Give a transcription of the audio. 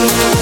you.